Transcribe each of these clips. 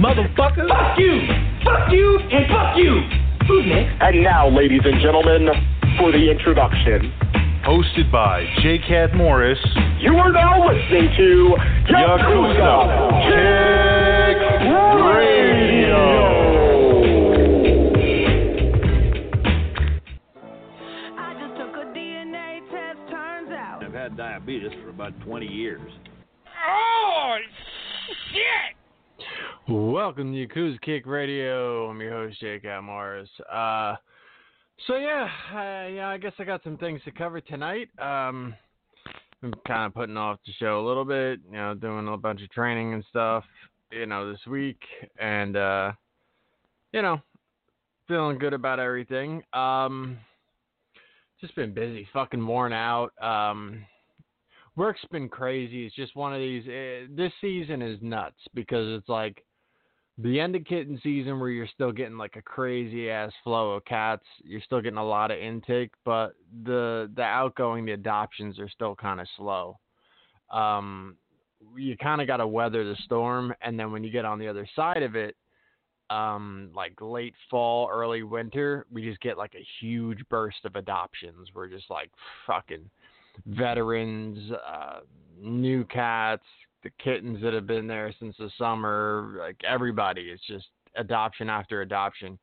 Motherfucker. Fuck you. Fuck you and fuck you. Who's next? And now, ladies and gentlemen, for the introduction. Hosted by J. Cat Morris. You are now listening to Yakuza Kick Radio. I just took a DNA test, turns out. I've had diabetes for about 20 years. Oh, shit! Welcome to Yakuza Kick Radio. I'm your host, Jake Morris. Uh, so yeah, uh, yeah, I guess I got some things to cover tonight. Um, I'm kind of putting off the show a little bit, you know, doing a bunch of training and stuff, you know, this week, and uh, you know, feeling good about everything. Um, just been busy, fucking worn out. Um, work's been crazy. It's just one of these. Uh, this season is nuts because it's like the end of kitten season where you're still getting like a crazy ass flow of cats. You're still getting a lot of intake, but the the outgoing, the adoptions are still kind of slow. Um, you kind of got to weather the storm, and then when you get on the other side of it, um, like late fall, early winter, we just get like a huge burst of adoptions. We're just like fucking veterans, uh, new cats, the kittens that have been there since the summer, like everybody. It's just adoption after adoption,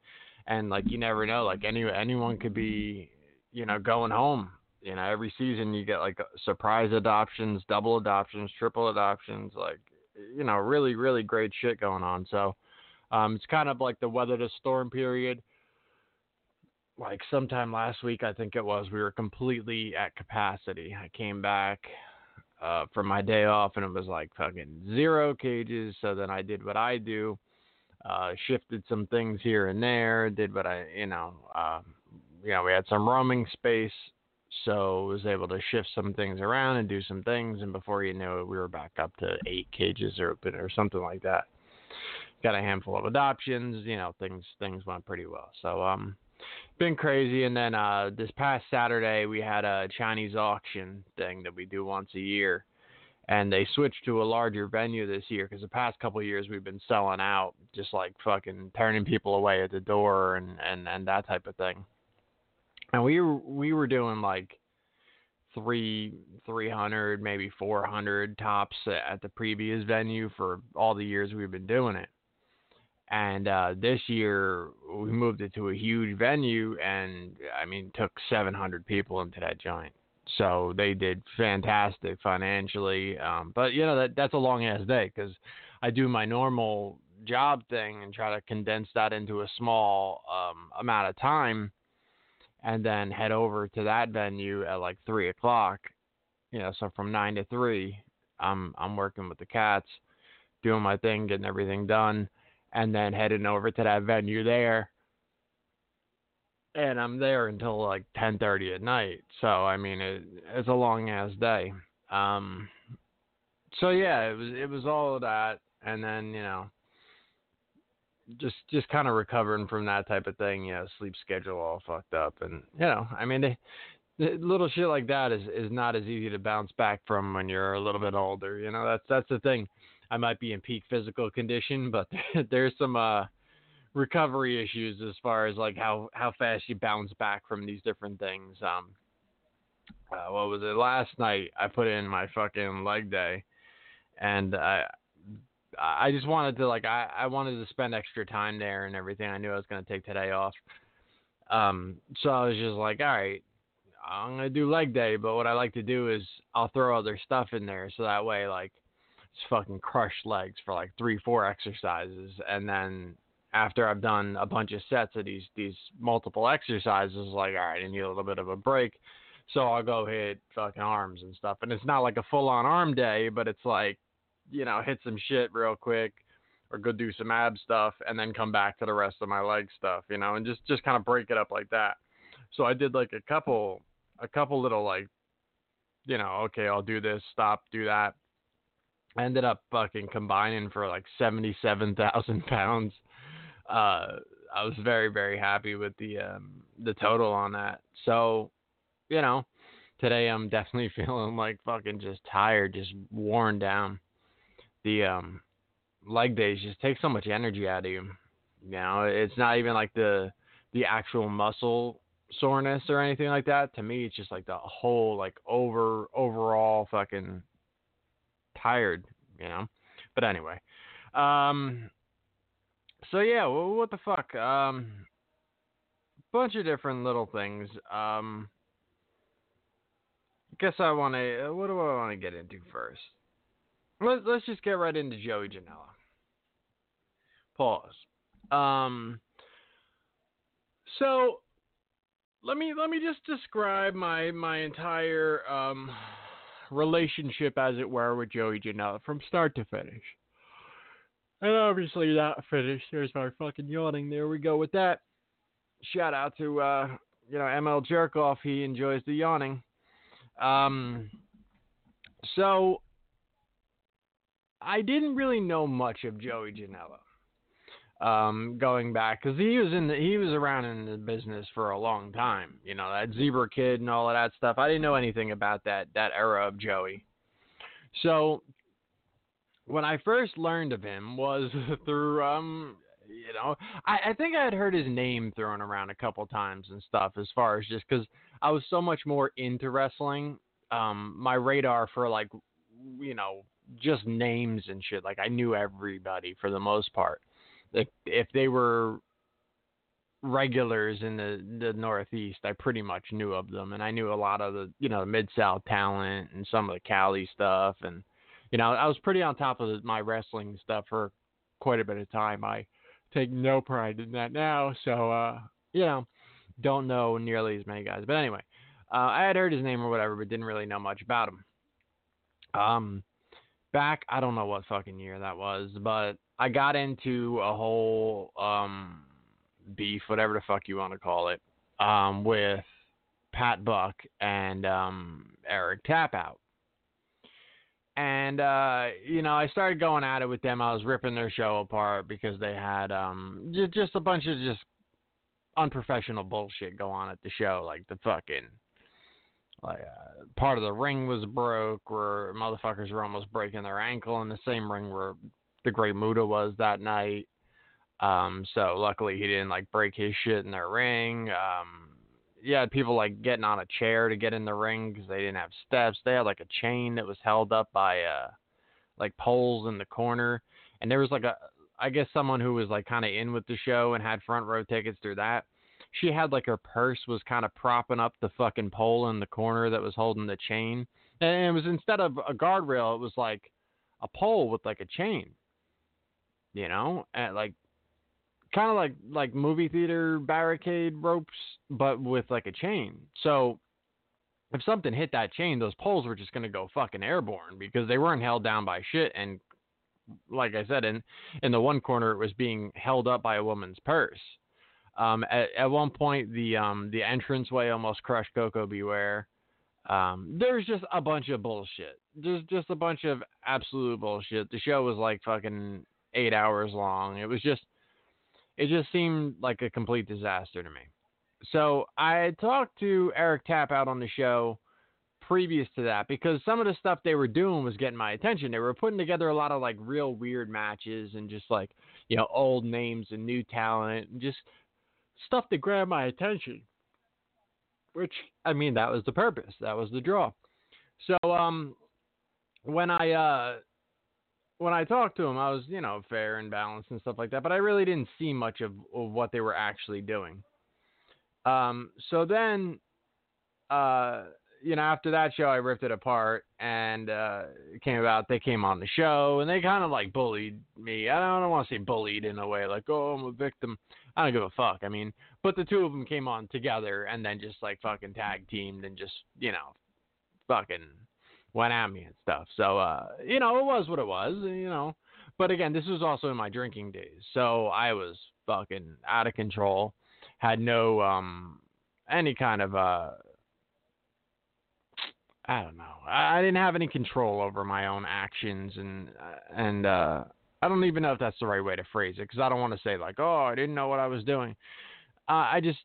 and like you never know, like any anyone could be, you know, going home. You know, every season you get like surprise adoptions, double adoptions, triple adoptions, like you know, really really great shit going on. So, um, it's kind of like the weather to storm period. Like sometime last week, I think it was, we were completely at capacity. I came back uh, for my day off, and it was like fucking zero cages. So then I did what I do, uh, shifted some things here and there, did what I, you know, uh, you know, we had some roaming space, so was able to shift some things around and do some things, and before you know it, we were back up to eight cages or open or something like that. Got a handful of adoptions, you know, things things went pretty well. So um, been crazy. And then uh, this past Saturday, we had a Chinese auction thing that we do once a year. And they switched to a larger venue this year because the past couple years we've been selling out, just like fucking turning people away at the door and, and, and that type of thing. And we we were doing like three, three hundred, maybe four hundred tops at the previous venue for all the years we've been doing it. And uh, this year we moved it to a huge venue, and I mean took seven hundred people into that joint. So they did fantastic financially. Um, but you know that that's a long ass day because I do my normal job thing and try to condense that into a small um, amount of time, and then head over to that venue at like three o'clock. You know, so from nine to three, I'm I'm working with the cats, doing my thing, getting everything done, and then heading over to that venue there. And I'm there until like 10:30 at night. So I mean, it, it's a long ass day. Um, so yeah, it was it was all of that, and then you know, just just kind of recovering from that type of thing. Yeah, sleep schedule all fucked up, and you know, I mean, the little shit like that is is not as easy to bounce back from when you're a little bit older. You know, that's that's the thing. I might be in peak physical condition, but there's some uh, recovery issues as far as like how how fast you bounce back from these different things. Um, uh, what was it? Last night I put in my fucking leg day, and I I just wanted to like I I wanted to spend extra time there and everything. I knew I was gonna take today off. Um, so I was just like, all right, I'm gonna do leg day, but what I like to do is I'll throw other stuff in there so that way like fucking crush legs for like three, four exercises, and then after I've done a bunch of sets of these these multiple exercises, like all right, I need a little bit of a break, so I'll go hit fucking arms and stuff, and it's not like a full on arm day, but it's like you know hit some shit real quick, or go do some ab stuff, and then come back to the rest of my leg stuff, you know, and just just kind of break it up like that. So I did like a couple a couple little like you know okay I'll do this stop do that Ended up fucking combining for like 77,000 pounds. Uh, I was very, very happy with the, um, the total on that. So, you know, today I'm definitely feeling like fucking just tired, just worn down. The, um, leg days just take so much energy out of you. You know, it's not even like the, the actual muscle soreness or anything like that. To me, it's just like the whole, like over, overall fucking tired, you know. But anyway, um, so yeah, well, what the fuck? Um, bunch of different little things. Um, I guess I want to. What do I want to get into first? Let's let's just get right into Joey Janela. Pause. Um. So let me let me just describe my my entire um relationship, as it were, with Joey Janela from start to finish. And obviously, that finished. There's my fucking yawning. There we go with that. Shout out to uh, you know ML Jerkoff. He enjoys the yawning. Um, so I didn't really know much of Joey Janela um, going back because he was in the, he was around in the business for a long time. You know that Zebra Kid and all of that stuff. I didn't know anything about that that era of Joey. So when I first learned of him was through um you know I, I think I had heard his name thrown around a couple times and stuff as far as just because I was so much more into wrestling. Um, my radar for like you know just names and shit like I knew everybody for the most part if they were regulars in the the Northeast, I pretty much knew of them, and I knew a lot of the you know the mid South talent and some of the Cali stuff, and you know I was pretty on top of my wrestling stuff for quite a bit of time. I take no pride in that now, so uh, you know don't know nearly as many guys, but anyway, uh, I had heard his name or whatever, but didn't really know much about him. Um, back I don't know what fucking year that was, but I got into a whole um, beef, whatever the fuck you want to call it, um, with Pat Buck and um, Eric Tapout. And uh, you know, I started going at it with them. I was ripping their show apart because they had um, just, just a bunch of just unprofessional bullshit go on at the show, like the fucking like uh, part of the ring was broke, where motherfuckers were almost breaking their ankle in the same ring where the Great Muta was that night. Um, so luckily he didn't like break his shit in their ring. Um, had people like getting on a chair to get in the ring because they didn't have steps. They had like a chain that was held up by uh like poles in the corner, and there was like a I guess someone who was like kind of in with the show and had front row tickets through that. She had like her purse was kind of propping up the fucking pole in the corner that was holding the chain, and it was instead of a guardrail, it was like a pole with like a chain. You know, and like kind of like like movie theater barricade ropes, but with like a chain. So if something hit that chain, those poles were just gonna go fucking airborne because they weren't held down by shit. And like I said, in in the one corner, it was being held up by a woman's purse. Um, at, at one point, the um, the entranceway almost crushed Koko B. Ware. Um, there's just a bunch of bullshit. There's just a bunch of absolute bullshit. The show was like fucking eight hours long. It was just, it just seemed like a complete disaster to me. So I talked to Eric Tapout on the show previous to that because some of the stuff they were doing was getting my attention. They were putting together a lot of like real weird matches and just like, you know, old names and new talent and just stuff that grabbed my attention. Which I mean that was the purpose. That was the draw. So um when I uh when I talked to him, I was, you know, fair and balanced and stuff like that, but I really didn't see much of, of what they were actually doing. Um, so then, uh, you know, after that show, I ripped it apart, and uh, it came about. They came on the show, and they kind of like bullied me. I don't, I don't want to say bullied in a way like, oh, I'm a victim. I don't give a fuck. I mean, but the two of them came on together, and then just like fucking tag teamed, and just you know, fucking went at me and stuff. So uh, you know, it was what it was, you know. But again, this was also in my drinking days, so I was fucking out of control. Had no um any kind of uh I don't know. I, I didn't have any control over my own actions and and uh I don't even know if that's the right way to phrase it because I don't want to say like, oh, I didn't know what I was doing. Uh, I just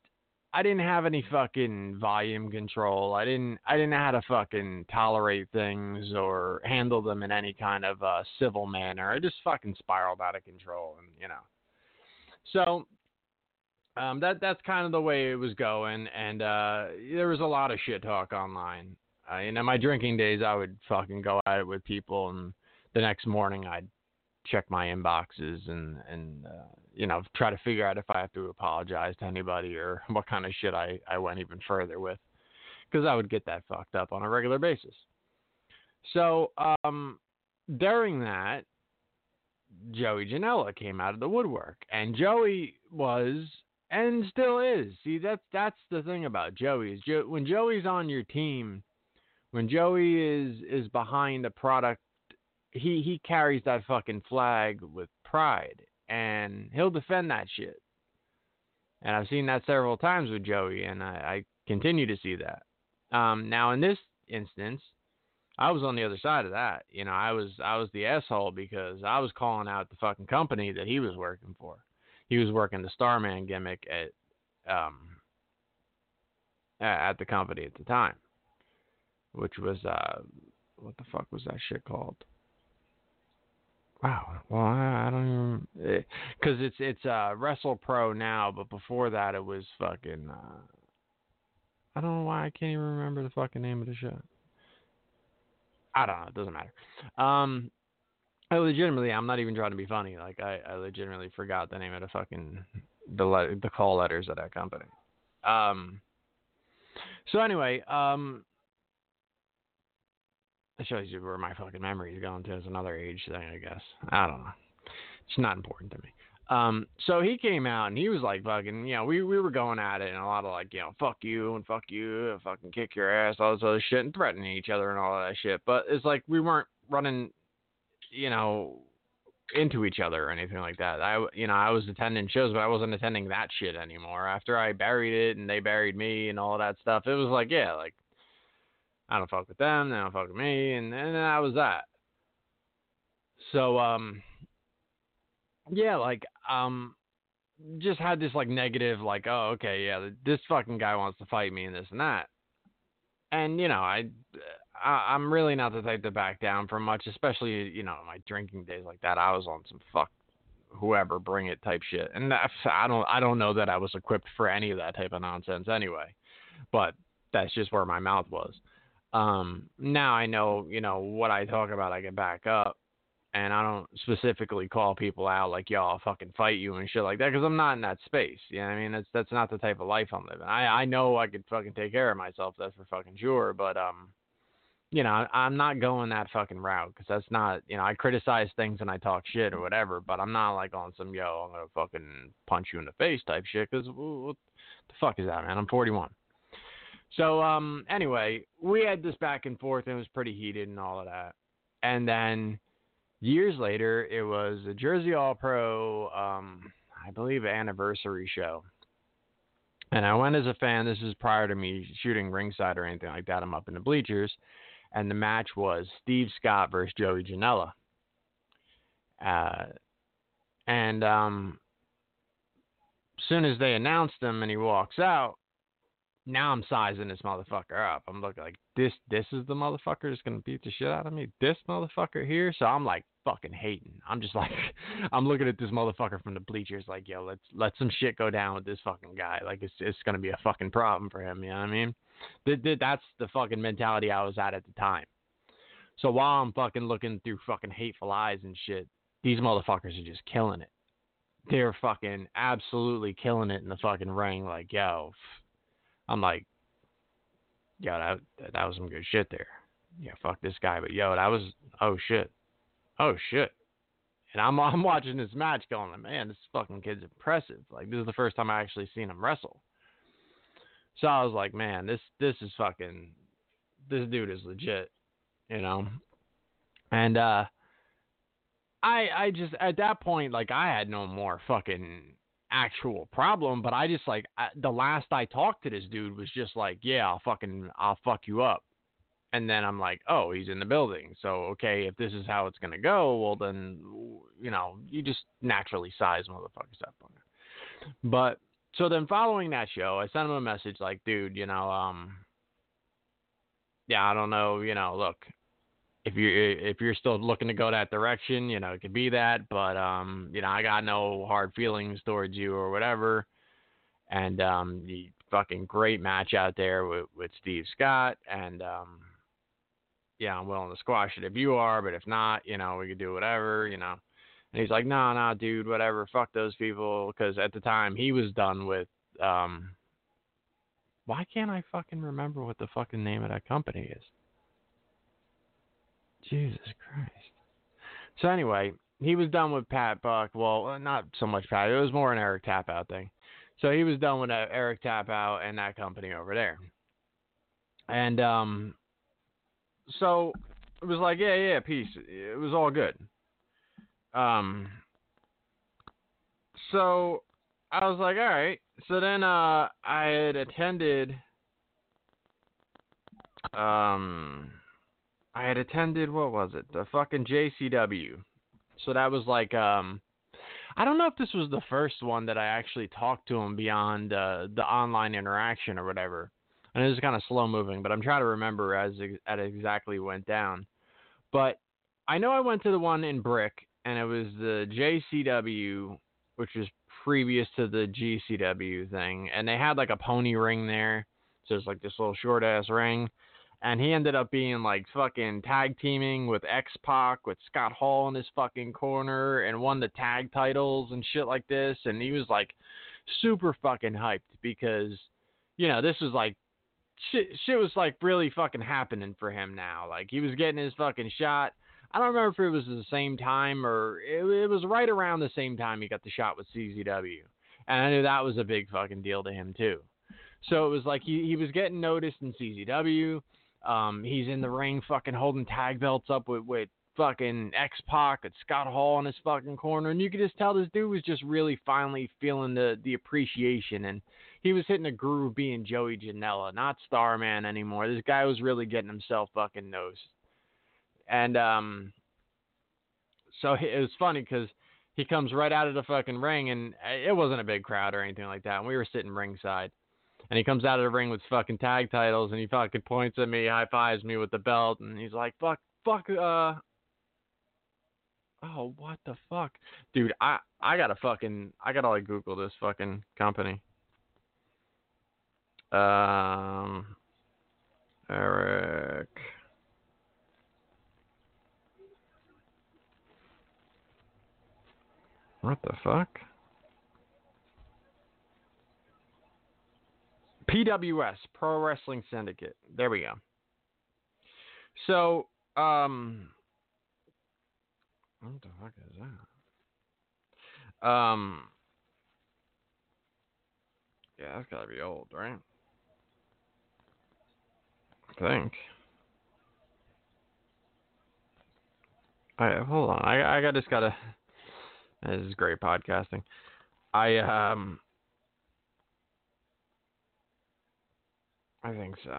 I didn't have any fucking volume control. I didn't I didn't know how to fucking tolerate things or handle them in any kind of uh, civil manner. I just fucking spiraled out of control, and you know. So um, that that's kind of the way it was going, and uh, there was a lot of shit talk online. Uh, you know, my drinking days, I would fucking go at it with people, and the next morning I'd check my inboxes and and uh, you know try to figure out if I have to apologize to anybody or what kind of shit I I went even further with because I would get that fucked up on a regular basis. So um, during that, Joey Janela came out of the woodwork, and Joey was and still is. See, that's that's the thing about Joey is jo- when Joey's on your team, when Joey is is behind a product he he carries that fucking flag with pride and he'll defend that shit. And I've seen that several times with Joey and I, I continue to see that. Um, now in this instance, I was on the other side of that. You know, I was I was the asshole because I was calling out the fucking company that he was working for. He was working the Starman gimmick at um at the company at the time, which was uh what the fuck was that shit called? Wow. Well, I, I don't even because it's it's uh Wrestle Pro now, but before that it was fucking. Uh, I don't know why I can't even remember the fucking name of the show. I don't know. It doesn't matter. Um, I legitimately, I'm not even trying to be funny. Like I, I legitimately forgot the name of the fucking the the call letters of that company. Um. So anyway, um, that shows you where my fucking memory is going to. It's another age thing, I guess. I don't know. It's not important to me. Um, so he came out and he was like fucking, you know, we, we were going at it and a lot of like, you know, fuck you and fuck you, and fucking kick your ass, all this other shit and threatening each other and all that shit. But it's like we weren't running, you know, into each other or anything like that. I, you know, I was attending shows, but I wasn't attending that shit anymore. After I buried it and they buried me and all that stuff, it was like, yeah, like I don't fuck with them, they don't fuck with me, and, and that was that. So um yeah, like um just had this like negative like, oh okay, yeah, this fucking guy wants to fight me and this and that. And you know, I, I I'm really not the type to back down from much, especially you know my drinking days like that. I was on some fuck whoever bring it type shit, and that, I don't I don't know that I was equipped for any of that type of nonsense anyway. but that's just where my mouth was. Um, now I know, you know, what I talk about, I can back up, and I don't specifically call people out like, "Yo, I'll fucking fight you" and shit like that, because I'm not in that space. You know what I mean? That's that's not the type of life I'm living. I I know I could fucking take care of myself. That's for fucking sure. But um, you know, I'm not going that fucking route because that's not, you know, I criticize things and I talk shit or whatever, but I'm not like on some yo, I'm gonna fucking punch you in the face type shit because what the fuck is that, man? I'm 41. So um, anyway, we had this back and forth and it was pretty heated and all of that, and then years later, it was a Jersey All Pro, um, I believe, anniversary show. And I went as a fan. This is prior to me shooting ringside or anything like that. I'm up in the bleachers and the match was Steve Scott versus Joey Janela. Uh, and um, as soon as they announced him and he walks out, now I'm sizing this motherfucker up. I'm looking like this. This is the motherfucker that's gonna beat the shit out of me. This motherfucker here. So I'm like fucking hating. I'm just like, I'm looking at this motherfucker from the bleachers, like, yo, let's let some shit go down with this fucking guy. Like it's it's gonna be a fucking problem for him. You know what I mean? That's the fucking mentality I was at at the time. So while I'm fucking looking through fucking hateful eyes and shit, these motherfuckers are just killing it. They're fucking absolutely killing it in the fucking ring. Like, yo, I'm like, yo, that that was some good shit there. Yeah, fuck this guy, but yo, that was oh shit, oh shit. And I'm I'm watching this match going, man, this fucking kid's impressive. Like this is the first time I actually seen him wrestle. So I was like, man, this this is fucking this dude is legit, you know. And uh I I just at that point like I had no more fucking actual problem, but I just like I, the last I talked to this dude was just like, yeah, I'll fucking I'll fuck you up. And then I'm like, oh, he's in the building. So okay, if this is how it's gonna go, well then, you know, you just naturally size motherfuckers up. But so then following that show, I sent him a message like, dude, you know, um, yeah, I don't know, you know, look, if you if you're still looking to go that direction, you know, it could be that, but um, you know, I got no hard feelings towards you or whatever. And um, the fucking great match out there with with Steve Scott, and um, yeah, I'm willing to squash it if you are, but if not, you know, we could do whatever, you know. And he's like, no, nah, no, nah, dude, whatever, fuck those people. Because at the time he was done with. Um, why can't I fucking remember what the fucking name of that company is? Jesus Christ. So anyway, he was done with Pat Buck. Well, uh, not so much Pat. It was more an Eric Tapout thing. So he was done with Eric Tapout and that company over there. And um, so it was like, yeah, yeah, peace. It was all good. Um, so I was like, all right. So then uh, I had attended. Um, I had attended what was it? The fucking JCW. So that was like um, I don't know if this was the first one that I actually talked to him beyond uh, the online interaction or whatever. And it was kind of slow moving, but I'm trying to remember as it exactly went down. But I know I went to the one in Brick, and it was the JCW, which was previous to the GCW thing, and they had like a pony ring there, so it's like this little short ass ring, and he ended up being like fucking tag teaming with X Pac with Scott Hall in his fucking corner, and won the tag titles and shit like this, and he was like super fucking hyped because you know this was like shit, shit was like really fucking happening for him now. Like he was getting his fucking shot. I don't remember if it was the same time or it, it was right around the same time he got the shot with CZW. And I knew that was a big fucking deal to him too. So it was like he, he was getting noticed in CZW. Um, he's in the ring fucking holding tag belts up with, with fucking X Pac and Scott Hall in his fucking corner. And you could just tell this dude was just really finally feeling the, the appreciation. And he was hitting a groove being Joey Janela, not Starman anymore. This guy was really getting himself fucking noticed. And um, so it was funny because he comes right out of the fucking ring, and it wasn't a big crowd or anything like that. And we were sitting ringside. And he comes out of the ring with fucking tag titles, and he fucking points at me, high fives me with the belt, and he's like, "Fuck, fuck, uh, oh, what the fuck, dude? I I gotta fucking I gotta like Google this fucking company. Um, Eric. What the fuck? PWS, Pro Wrestling Syndicate. There we go. So, um, what the fuck is that? Um, yeah, that's gotta be old, right? I think. Alright, hold on. I I just gotta. This is great podcasting. I um. I think so.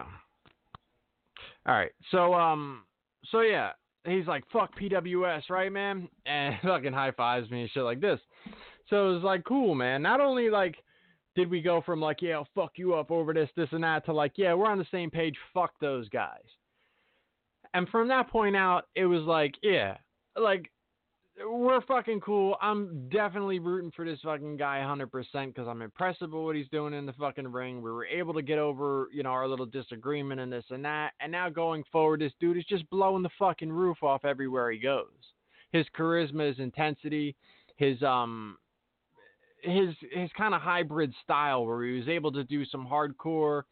All right. So um so yeah, he's like fuck PWS, right, man? And fucking high fives me and shit like this. So it was like cool, man. Not only like did we go from like, yeah, I'll fuck you up over this, this and that to like, yeah, we're on the same page, fuck those guys. And from that point out, it was like, yeah, like we're fucking cool. I'm definitely rooting for this fucking guy 100% because I'm impressed with what he's doing in the fucking ring. We were able to get over, you know, our little disagreement and this and that. And now going forward, this dude is just blowing the fucking roof off everywhere he goes. His charisma, his intensity, his um, his his kind of hybrid style where he was able to do some hardcore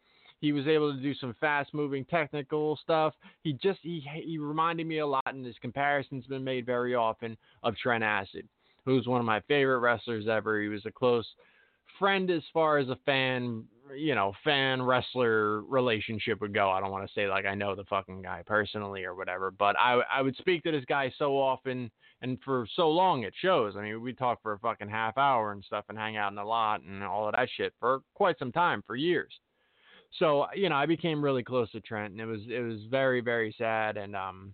he was able to do some fast moving technical stuff. He just he he reminded me a lot, and this comparison's been made very often of Trent Acid, who's one of my favorite wrestlers ever. He was a close friend as far as a fan, you know, fan wrestler relationship would go. I don't want to say like I know the fucking guy personally or whatever, but I I would speak to this guy so often and for so long it shows. I mean, we talk for a fucking half hour and stuff and hang out in the lot and all of that shit for quite some time, for years. So you know, I became really close to Trent, and it was it was very very sad and um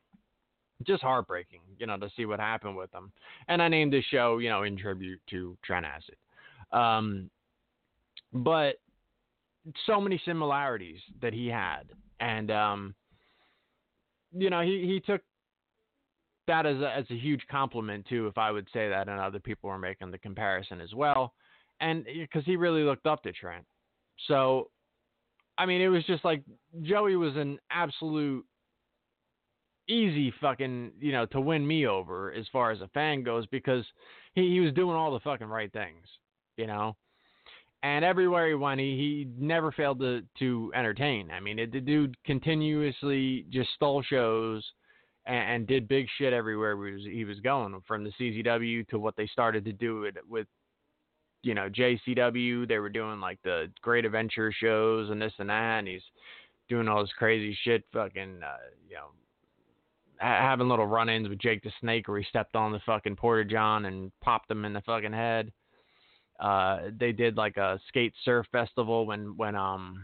just heartbreaking, you know, to see what happened with him. And I named this show, you know, in tribute to Trent Acid. Um, but so many similarities that he had, and um, you know, he he took that as a, as a huge compliment too, if I would say that, and other people were making the comparison as well, and because he really looked up to Trent. So I mean, it was just like Joey was an absolute easy fucking, you know, to win me over as far as a fan goes because he, he was doing all the fucking right things, you know. And everywhere he went, he, he never failed to to entertain. I mean, it, the dude continuously just stole shows and, and did big shit everywhere he was, he was going, from the CZW to what they started to do it with you know JCW. They were doing like the Great Adventure shows and this and that, and he's doing all this crazy shit, fucking uh, you know, ha- having little run-ins with Jake the Snake where he stepped on the fucking Porta John and popped him in the fucking head. Uh, they did like a skate surf festival when when um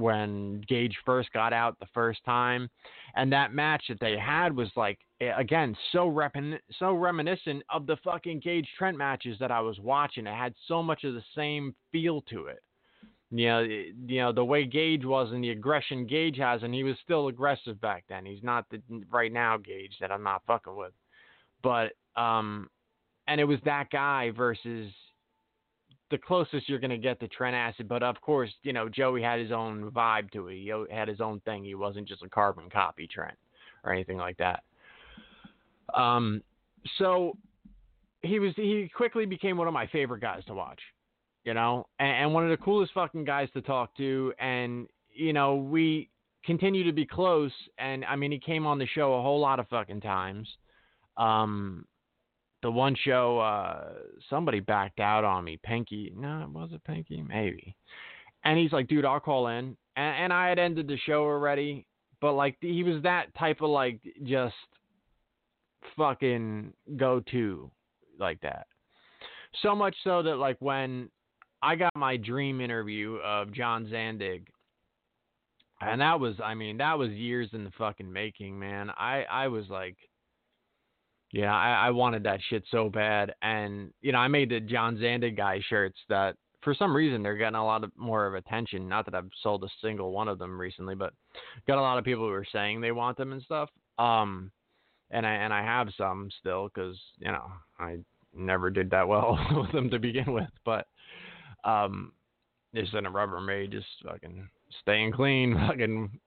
when Gage first got out the first time, and that match that they had was like again so remin- so reminiscent of the fucking Gage Trent matches that I was watching. It had so much of the same feel to it. You know, you know the way Gage was and the aggression Gage has, and he was still aggressive back then. He's not the right now Gage that I'm not fucking with, but um, and it was that guy versus the closest you're going to get to Trent Acid. But of course, you know, Joey had his own vibe to it. He had his own thing. He wasn't just a carbon copy Trent or anything like that. Um, so he was he quickly became one of my favorite guys to watch, you know, and, and one of the coolest fucking guys to talk to. And you know, we continue to be close. And I mean, he came on the show a whole lot of fucking times. Um, the one show uh somebody backed out on me pinky no it was it pinky maybe. And he's like dude i'll call in. And, and i had ended the show already but like he was that type of like just fucking go to like that. So much so that like when i got my dream interview of john zandig and that was i mean that was years in the fucking making man. I i was like yeah, I, I wanted that shit so bad, and you know, I made the John Zandig guy shirts that for some reason they're getting a lot of more of attention. Not that I've sold a single one of them recently, but got a lot of people who are saying they want them and stuff. Um, and I and I have some still because you know I never did that well with them to begin with, but um, this isn't a Rubbermaid, just fucking staying clean, fucking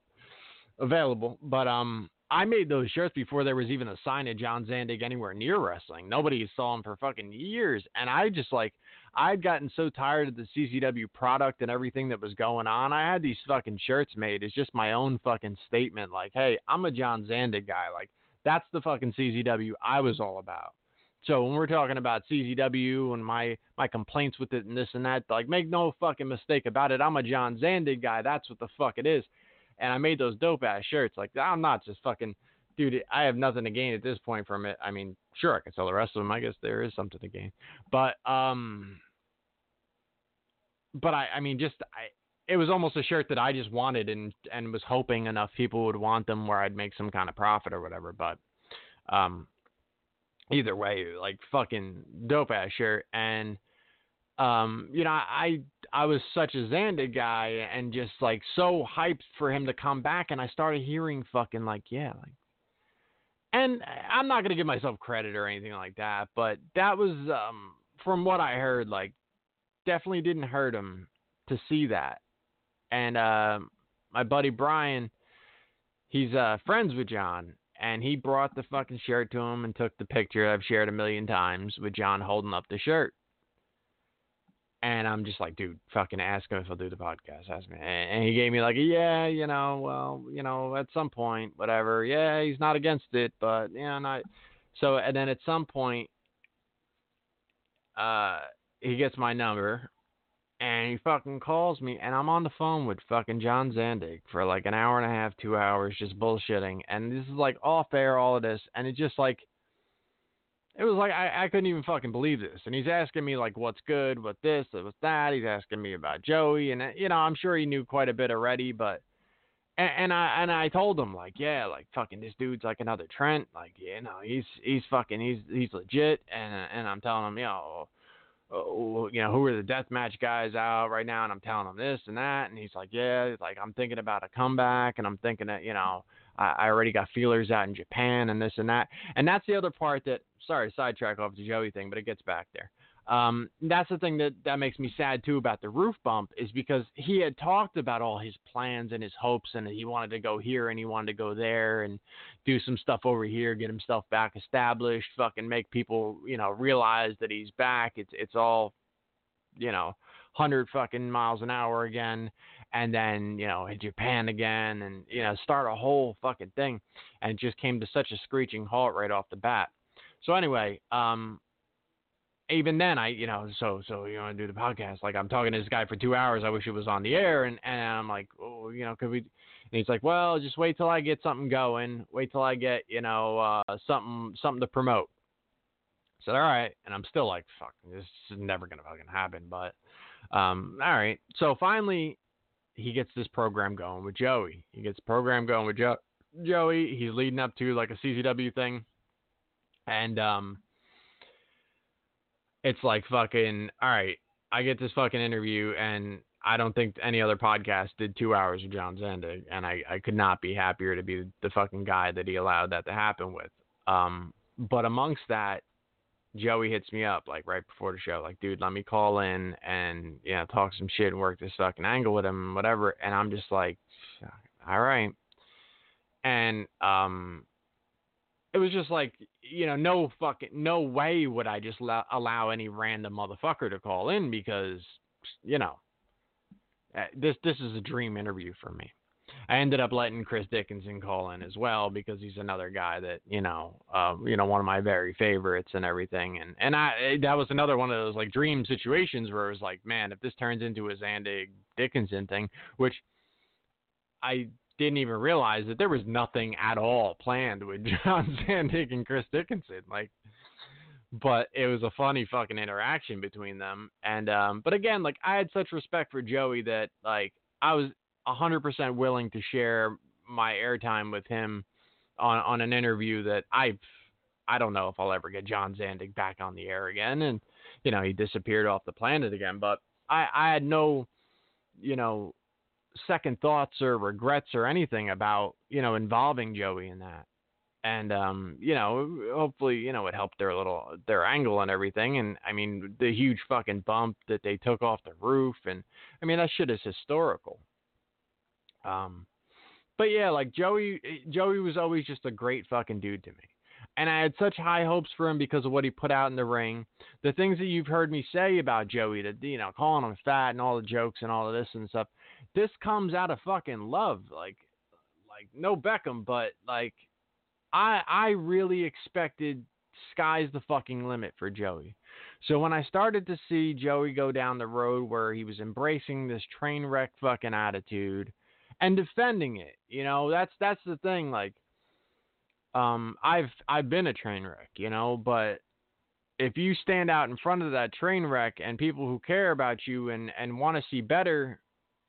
available. But um, I made those shirts before there was even a sign of John Zandig anywhere near wrestling. Nobody saw him for fucking years, and I just like I'd gotten so tired of the CZW product and everything that was going on. I had these fucking shirts made. It's just my own fucking statement, like, hey, I'm a John Zandig guy. Like that's the fucking CZW I was all about. So when we're talking about CZW and my my complaints with it and this and that, like make no fucking mistake about it. I'm a John Zandig guy. That's what the fuck it is. And I made those dope ass shirts. Like I'm not just fucking dude. I have nothing to gain at this point from it. I mean, sure I can sell the rest of them. I guess there is something to gain. But um, but I I mean just I. It was almost a shirt that I just wanted and and was hoping enough people would want them where I'd make some kind of profit or whatever. But um, either way, like fucking dope ass shirt. And um, you know, I I was such a Zandig guy and just like so hyped for him to come back and I started hearing fucking like, yeah, like and I'm not gonna give myself credit or anything like that, but that was um from what I heard, like definitely didn't hurt him to see that. And uh, my buddy Brian, he's uh friends with John and he brought the fucking shirt to him and took the picture I've shared a million times with John holding up the shirt. And I'm just like, dude, fucking ask him if he'll do the podcast. Ask me. And he gave me like, yeah, you know, well, you know, at some point, whatever. Yeah, he's not against it, but yeah, not. So, and then at some point, uh, he gets my number and he fucking calls me, and I'm on the phone with fucking John Zandig for like an hour and a half, two hours, just bullshitting. And this is like off air, all of this, and it just like, it was like I, I couldn't even fucking believe this. And he's asking me like, what's good, what this, what's that. He's asking me about Joey, and you know, I'm sure he knew quite a bit already, but. And, and I and I told him like yeah like fucking this dude's like another Trent like you know he's he's fucking he's he's legit and and I'm telling him you know uh, you know, who are the death match guys out right now? And I'm telling him this and that. And he's like, yeah, like I'm thinking about a comeback and I'm thinking that, you know, I, already got feelers out in Japan and this and that. And that's the other part that, sorry, sidetrack off the Joey thing, but it gets back there. Um, that's the thing that, that makes me sad too about the roof bump is because he had talked about all his plans and his hopes and he wanted to go here and he wanted to go there and do some stuff over here, get himself back established, fucking make people, you know, realize that he's back. It's, it's all, you know, hundred fucking miles an hour again. And then, you know, Japan again and, you know, start a whole fucking thing. And it just came to such a screeching halt right off the bat. So anyway, um, even then, I, you know, so, so you want to do the podcast? Like, I'm talking to this guy for two hours. I wish it was on the air. And, and I'm like, oh, you know, could we, and he's like, well, just wait till I get something going. Wait till I get, you know, uh, something, something to promote. I said, all right. And I'm still like, fuck, this is never going to fucking happen. But, um, all right. So finally, he gets this program going with Joey. He gets program going with jo- Joey. He's leading up to like a CZW thing. And, um, it's like fucking all right. I get this fucking interview, and I don't think any other podcast did two hours with John Zandig, and I, I could not be happier to be the fucking guy that he allowed that to happen with. Um, but amongst that, Joey hits me up like right before the show, like, dude, let me call in and you know talk some shit and work this fucking angle with him, and whatever. And I'm just like, all right. And um, it was just like you know no fucking no way would I just la- allow any random motherfucker to call in because you know uh, this this is a dream interview for me. I ended up letting Chris Dickinson call in as well because he's another guy that you know, uh, you know, one of my very favorites and everything. And and I that was another one of those like dream situations where it was like, man, if this turns into a Zandig Dickinson thing, which I didn't even realize that there was nothing at all planned with John Zandig and Chris Dickinson. Like, but it was a funny fucking interaction between them. And um, but again, like I had such respect for Joey that like I was hundred percent willing to share my airtime with him on on an interview that I I don't know if I'll ever get John Zandig back on the air again. And you know he disappeared off the planet again. But I I had no you know second thoughts or regrets or anything about you know involving Joey in that. and um, you know, hopefully, you know, it helped their little their angle and everything. And I mean, the huge fucking bump that they took off the roof, and I mean, that shit is historical. Um, but yeah, like Joey, Joey was always just a great fucking dude to me. And I had such high hopes for him because of what he put out in the ring. The things that you've heard me say about Joey, that you know, calling him fat and all the jokes and all of this and stuff, this comes out of fucking love. Like, like no Beckham, but like, I I really expected sky's the fucking limit for Joey. So when I started to see Joey go down the road where he was embracing this train wreck fucking attitude and defending it, you know, that's that's the thing. Like, um, I've I've been a train wreck, you know, but if you stand out in front of that train wreck and people who care about you and and want to see better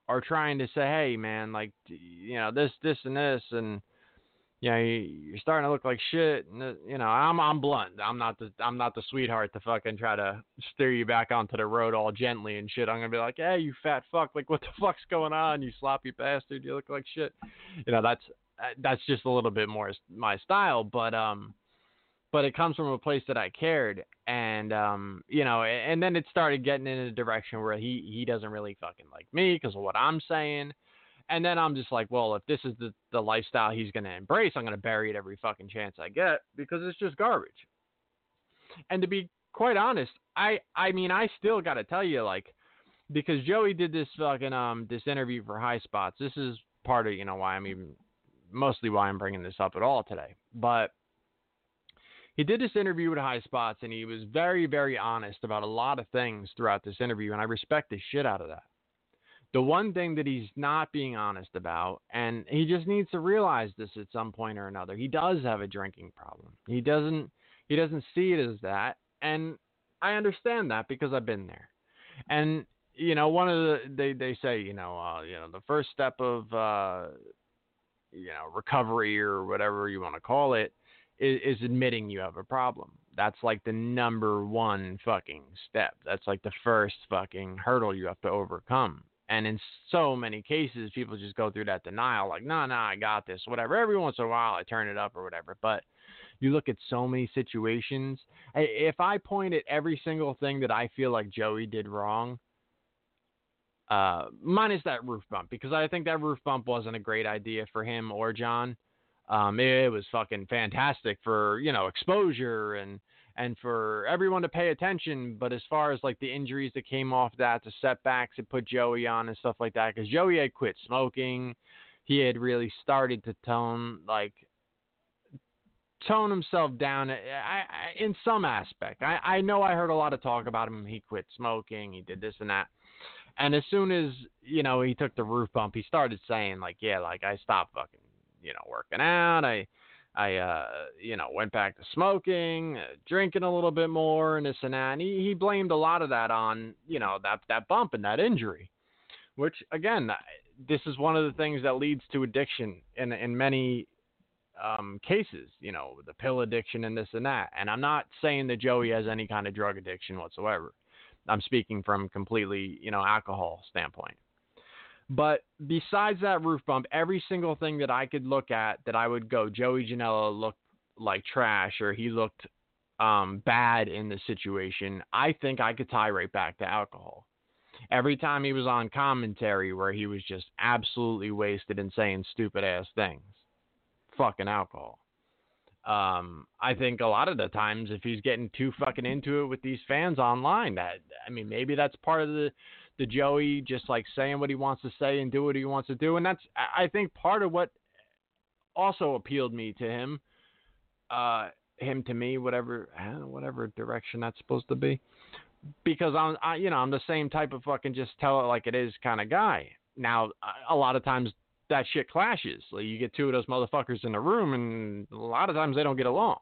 are trying to say, hey man, like you know this this and this and you know you're starting to look like shit. And, uh, you know I'm I'm blunt. I'm not the I'm not the sweetheart to fucking try to steer you back onto the road all gently and shit. I'm gonna be like, hey you fat fuck, like what the fuck's going on? You sloppy bastard. You look like shit. You know that's uh, that's just a little bit more my style, but um, but it comes from a place that I cared, and um, you know, and then it started getting in a direction where he he doesn't really fucking like me because of what I'm saying, and then I'm just like, well, if this is the the lifestyle he's gonna embrace, I'm gonna bury it every fucking chance I get because it's just garbage. And to be quite honest, I I mean I still gotta tell you like because Joey did this fucking um this interview for Highspots. This is part of you know why I'm even mostly why I'm bringing this up at all today. But he did this interview with Highspots, and he was very, very honest about a lot of things throughout this interview, and I respect the shit out of that. The one thing that he's not being honest about, and he just needs to realize this at some point or another, he does have a drinking problem. He doesn't he doesn't see it as that, and I understand that because I've been there. And you know, one of the they they say you know uh, you know the first step of uh, you know recovery or whatever you want to call it is, is admitting you have a problem. That's like the number one fucking step. That's like the first fucking hurdle you have to overcome. And in so many cases, people just go through that denial, like, nah, nah, I got this, whatever. Every once in a while, I turn it up or whatever. But you look at so many situations. If I point at every single thing that I feel like Joey did wrong, uh, minus that roof bump because I think that roof bump wasn't a great idea for him or John. Um, it, it was fucking fantastic for you know exposure and and for everyone to pay attention. But as far as like the injuries that came off that, the setbacks it put Joey on and stuff like that, because Joey had quit smoking, he had really started to tone like tone himself down eh, I, I, in some aspect. I, I know I heard a lot of talk about him. He quit smoking. He did this and that. And as soon as you know he took the roof bump, he started saying like, "Yeah, like I stopped fucking, you know, working out. I, I, uh, you know, went back to smoking, uh, drinking a little bit more, and this and that." And he he blamed a lot of that on you know that that bump and that injury, which again, this is one of the things that leads to addiction in in many um, cases, you know, the pill addiction and this and that. And I'm not saying that Joey has any kind of drug addiction whatsoever. I'm speaking from completely, you know, alcohol standpoint. But besides that roof bump, every single thing that I could look at that I would go, Joey Janela looked like trash or he looked um, bad in the situation, I think I could tie right back to alcohol. Every time he was on commentary where he was just absolutely wasted and saying stupid ass things, fucking alcohol um, I think a lot of the times if he's getting too fucking into it with these fans online, that I mean maybe that's part of the the Joey just like saying what he wants to say and do what he wants to do, and that's I think part of what also appealed me to him, uh, him to me, whatever whatever direction that's supposed to be, because I'm I, you know I'm the same type of fucking just tell it like it is kind of guy. Now a lot of times that shit clashes. Like you get two of those motherfuckers in a room, and a lot of times they don't get along.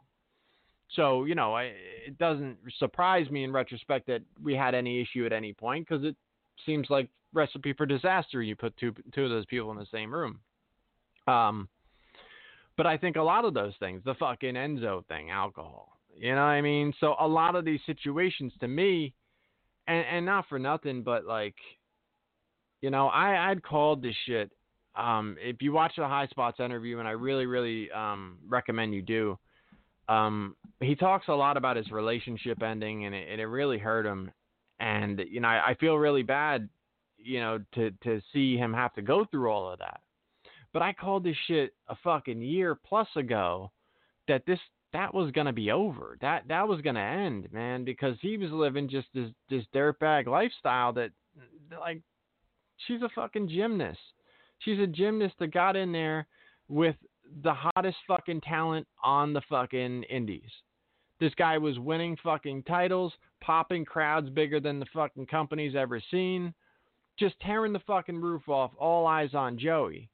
So you know, I, it doesn't surprise me in retrospect that we had any issue at any point because it seems like recipe for disaster. You put two two of those people in the same room. Um, but I think a lot of those things, the fucking Enzo thing, alcohol, you know what I mean? So a lot of these situations to me, and and not for nothing, but like, you know, I I'd called this shit Um, if you watch the Highspots interview, and I really, really um, recommend you do, um, he talks a lot about his relationship ending, and it, and it really hurt him. And you know, I, I feel really bad, you know, to to see him have to go through all of that. But I called this shit a fucking year plus ago that this that was gonna be over. That that was gonna end, man, because he was living just this this dirtbag lifestyle that like she's a fucking gymnast. She's a gymnast that got in there with the hottest fucking talent on the fucking indies. This guy was winning fucking titles, popping crowds bigger than the fucking company's ever seen, just tearing the fucking roof off, all eyes on Joey.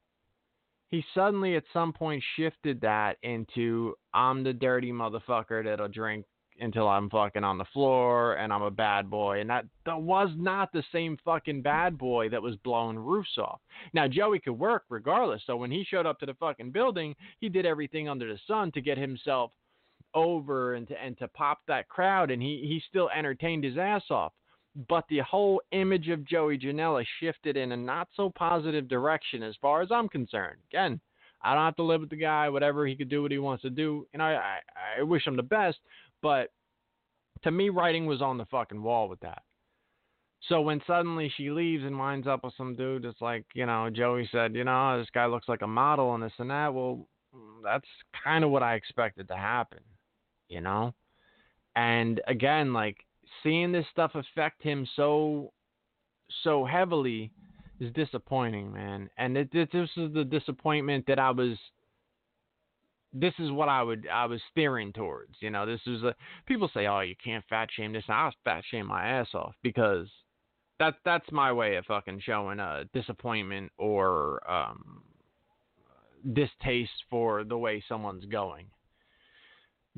He suddenly at some point shifted that into I'm the dirty motherfucker that'll drink until I'm fucking on the floor and I'm a bad boy. And that, that was not the same fucking bad boy that was blowing roofs off. Now, Joey could work regardless. So when he showed up to the fucking building, he did everything under the sun to get himself over and to, and to pop that crowd. And he, he still entertained his ass off. But the whole image of Joey Janela shifted in a not so positive direction as far as I'm concerned. Again, I don't have to live with the guy, whatever he could do what he wants to do. And I, I, I wish him the best, but to me, writing was on the fucking wall with that. So when suddenly she leaves and winds up with some dude that's like, you know, Joey said, you know, this guy looks like a model and this and that. Well, that's kind of what I expected to happen, you know? And again, like seeing this stuff affect him so, so heavily is disappointing, man. And it, it, this is the disappointment that I was this is what I would I was steering towards. You know, this is a people say, "Oh, you can't fat shame this." I'll fat shame my ass off because that that's my way of fucking showing a disappointment or um, distaste for the way someone's going.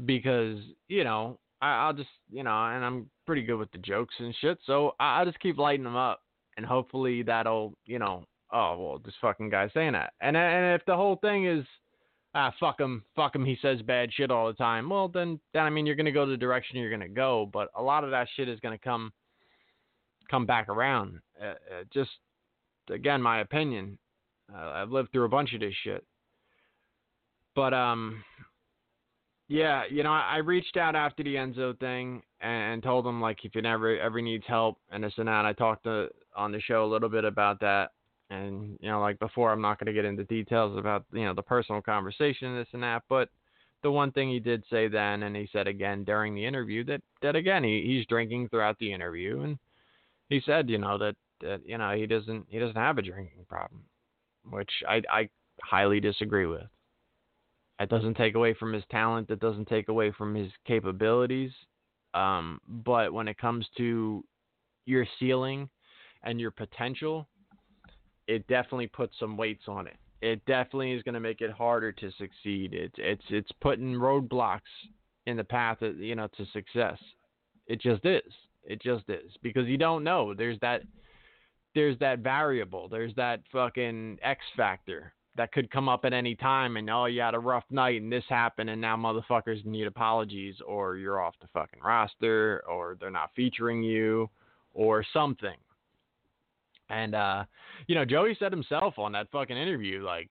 Because you know, I, will just you know, and I'm pretty good with the jokes and shit, so I, I'll just keep lighting them up, and hopefully that'll you know, oh well, this fucking guy saying that, and and if the whole thing is ah, fuck him, fuck him, he says bad shit all the time. Well, then, then I mean, you're gonna go the direction you're gonna go, but a lot of that shit is gonna come, come back around. Uh, uh, just, again, my opinion. Uh, I've lived through a bunch of this shit, but um, yeah, you know, I, reached out after the Enzo thing and, told him like if he ever ever needs help and this and that. I talked to on the show a little bit about that and you know, like before, I'm not going to get into details about you know the personal conversation, and this and that. But the one thing he did say then, and he said again during the interview, that that again he, he's drinking throughout the interview, and he said, you know, that that you know he doesn't he doesn't have a drinking problem, which I I highly disagree with. It doesn't take away from his talent. That doesn't take away from his capabilities. Um, but when it comes to your ceiling and your potential, it definitely puts some weights on it. It definitely is going to make it harder to succeed. It's it's it's putting roadblocks in the path of, you know to success. It just is. It just is because you don't know. There's that there's that variable. There's that fucking X factor that could come up at any time and oh you had a rough night and this happened and now motherfuckers need apologies or you're off the fucking roster or they're not featuring you or something and uh, you know, Joey said himself on that fucking interview, like,